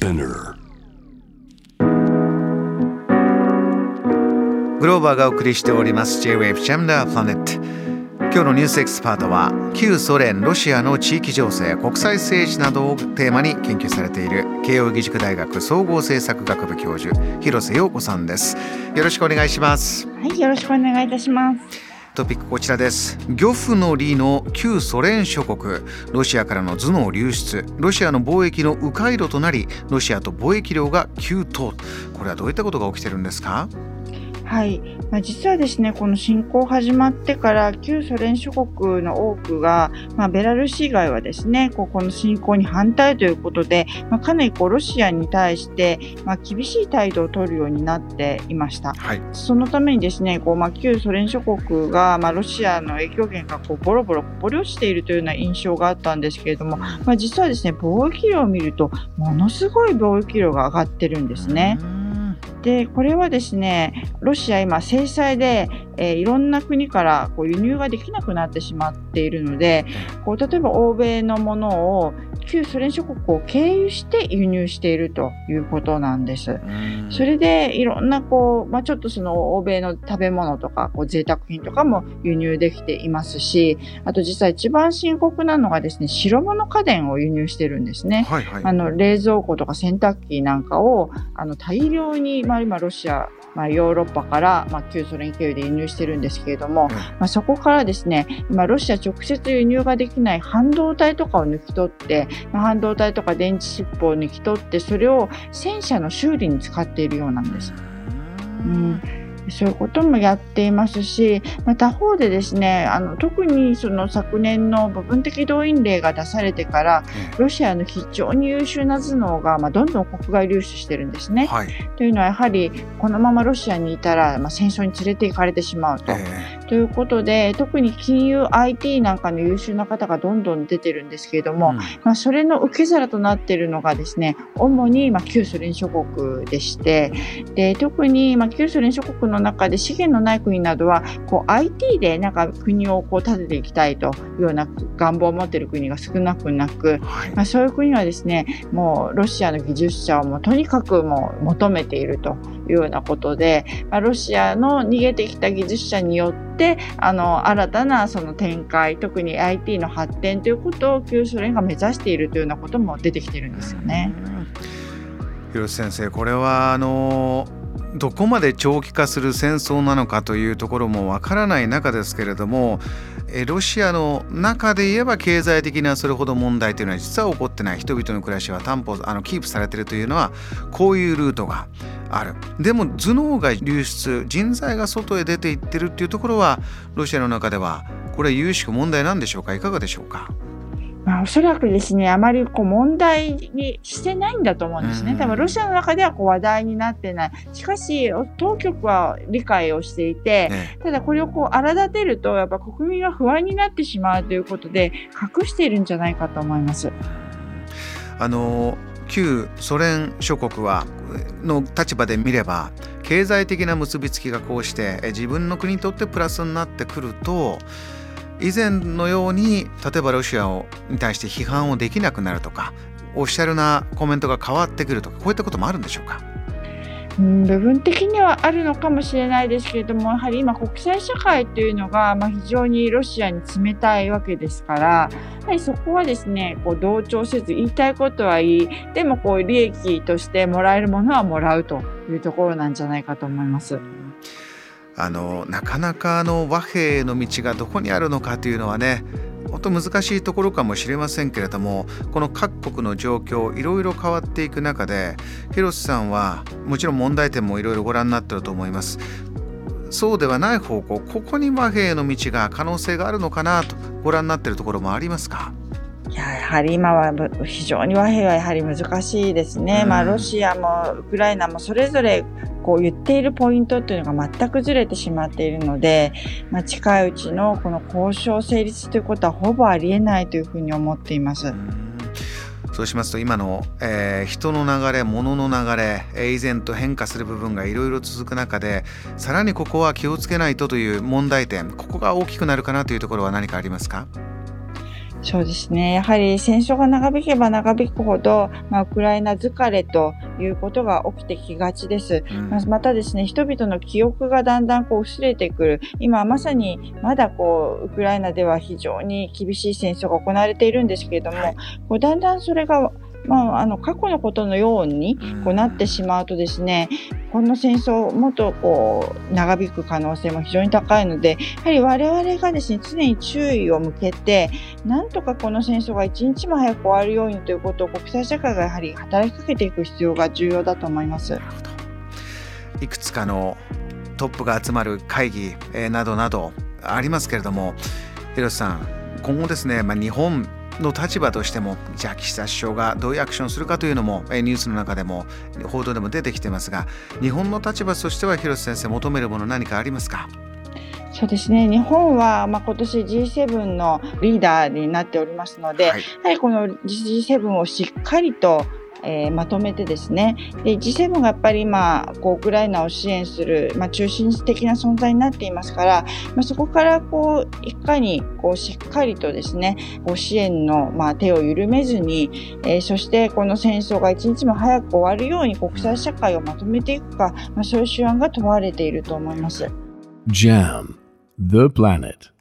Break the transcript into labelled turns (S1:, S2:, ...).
S1: Spinner.
S2: グローバーがお送りしております。J-Wave Jam the Planet 今日のニュースエキスパートは旧ソ連ロシアの地域情勢国際政治などをテーマに研究されている慶應義塾大学総合政策学部教授広瀬陽子さんです。よろしくお願いします。
S3: はい、よろしくお願いいたします。
S2: トピックこちらです。漁夫の利の旧ソ連諸国。ロシアからの頭脳流出。ロシアの貿易の迂回路となりロシアと貿易量が急騰。これはどういったことが起きてるんですか？
S3: はい、まあ、実はですね、この侵攻始まってから、旧ソ連諸国の多くが、まあ、ベラルーシ以外はですね、こうこの侵攻に反対ということで、まあ、かなりこうロシアに対して、まあ、厳しい態度を取るようになっていました。
S2: はい
S3: そのためにですね、こうまあ、旧ソ連諸国が、まあ、ロシアの影響源がこうボロボロこぼれ落ちているというような印象があったんですけれども、まあ、実はですね、貿易量を見ると、ものすごい貿易量が上がってるんですね。
S2: うーん
S3: でこれはですねロシア今制裁で、えーいろんな国からこう輸入ができなくなってしまっているのでこう例えば欧米のものを旧ソ連諸国を経由して輸入しているということなんです。
S2: うん
S3: それでいろんなこう、まあ、ちょっとその欧米の食べ物とかこう贅沢品とかも輸入できていますしあと実は一番深刻なのがですね白物家電を輸入してるんですね。
S2: はいはい
S3: あの冷蔵庫とか洗濯機なんかをあの大量に、まあ、今ロシア、まあ、ヨーロッパから、まあ、旧ソ連経由で輸入してるんですけれども、
S2: うん。
S3: まあ、そこからですね今ロシア直接輸入ができない半導体とかを抜き取って、まあ、半導体とか電池チップを抜き取ってそれを戦車の修理に使っているようなんです。うんそういうこともやっていますし、まあ、他方でですねあの特にその昨年の部分的動員令が出されてからロシアの非常に優秀な頭脳が、まあ、どんどん国外流出してるんですね。
S2: はい
S3: というのはやはりこのままロシアにいたら、まあ、戦争に連れて行かれてしまうと。
S2: え
S3: ということで特に金融 IT なんかの優秀な方がどんどん出てるんですけれども、
S2: ーうん。
S3: まあ、それの受け皿となっているのがですね主にまあ旧ソ連諸国でしてで特にまあ旧ソ連諸国の中で資源のない国などはこう IT でなんか国をこう立てていきたいというような願望を持っている国が少なくなく、
S2: はい。
S3: まあ、そういう国はですねもうロシアの技術者をもうとにかくもう求めているというようなことで、まあ、ロシアの逃げてきた技術者によってあの新たなその展開特に IT の発展ということを旧ソ連が目指しているというようなことも出てきてるんですよね。
S2: 広瀬先生これはあのどこまで長期化する戦争なのかというところもわからない中ですけれどもロシアの中で言えば経済的なそれほど問題というのは実は起こってない。人々の暮らしは担保あのキープされてるというのはこういうルートがある。でも頭脳が流出人材が外へ出ていってるっていうところはロシアの中ではこれは有しく問題なんでしょうか？いかがでしょうか？
S3: まあ、おそらくですね、あまりこう問題にしてないんだと思うんですね。
S2: うん
S3: 多分ロシアの中ではこう話題になってない。しかし、当局は理解をしていて、
S2: ね
S3: ただこれをこう荒立てると、やっぱ国民が不安になってしまうということで、隠しているんじゃないかと思います。
S2: あの旧ソ連諸国はの立場で見れば経済的な結びつきがこうしてえ自分の国にとってプラスになってくると以前のように例えばロシアをに対して批判をできなくなるとかオフィシャルなコメントが変わってくるとかこういったこともあるんでしょうか？
S3: 部分的にはあるのかもしれないですけれども、やはり今国際社会というのが、ま、非常にロシアに冷たいわけですから、やはりそこはですね、こう同調せず言いたいことは言い、でもこう利益としてもらえるものはもらうというところなんじゃないかと思います。
S2: あのなかなかあの和平の道がどこにあるのかというのはね本当難しいところかもしれませんけれどもこの各国の状況いろいろ変わっていく中で広瀬さんはもちろん問題点もいろいろご覧になってると思います。そうではない方向ここに和平の道が可能性があるのかなとご覧になってるところもありますか？
S3: いややはり今はぶ非常に和平はやはり難しいですね。
S2: うん。
S3: まあロシアもウクライナもそれぞれこう言っているポイントっていうのが全くずれてしまっているので、まあ、近いうちのこの交渉成立ということはほぼありえないというふうに思っています。
S2: そうしますと今の、えー人の流れ物の流れ、えー以前と変化する部分がいろいろ続く中でさらにここは気をつけないとという問題点ここが大きくなるかなというところは何かありますか？
S3: そうですね。やはり戦争が長引けば長引くほど、まあ、ウクライナ疲れということが起きてきがちです。うん、またですね、人々の記憶がだんだんこう薄れてくる。今まさにまだこう、ウクライナでは非常に厳しい戦争が行われているんですけれども、はい、こうだんだんそれがまあ、あの過去のことのようにこうなってしまうとですね、この戦争もっとこう長引く可能性も非常に高いのでやはり我々がですね常に注意を向けてなんとかこの戦争が一日も早く終わるようにということを国際社会がやはり働きかけていく必要が重要だと思います。
S2: いくつかのトップが集まる会議、などなどありますけれども広瀬さん今後ですね、まあ、日本の立場としてもじゃあ岸田首相がどういうアクションするかというのもニュースの中でも報道でも出てきてますが日本の立場としては広瀬先生求めるもの何かありますか？
S3: そうですね。日本は、まあ、今年 G7 のリーダーになっておりますので、はい、やはりこの G7 をしっかりとえー、まとめてですね。で G7 がやっぱり今こうウクライナを支援する、まあ、中心的な存在になっていますから、まあ、そこからこういかにこうしっかりとですねご支援の、まあ、手を緩めずに、えー、そしてこの戦争が一日も早く終わるように国際社会をまとめていくか、まあ、そういう手腕が問われていると思います。JAM The Planet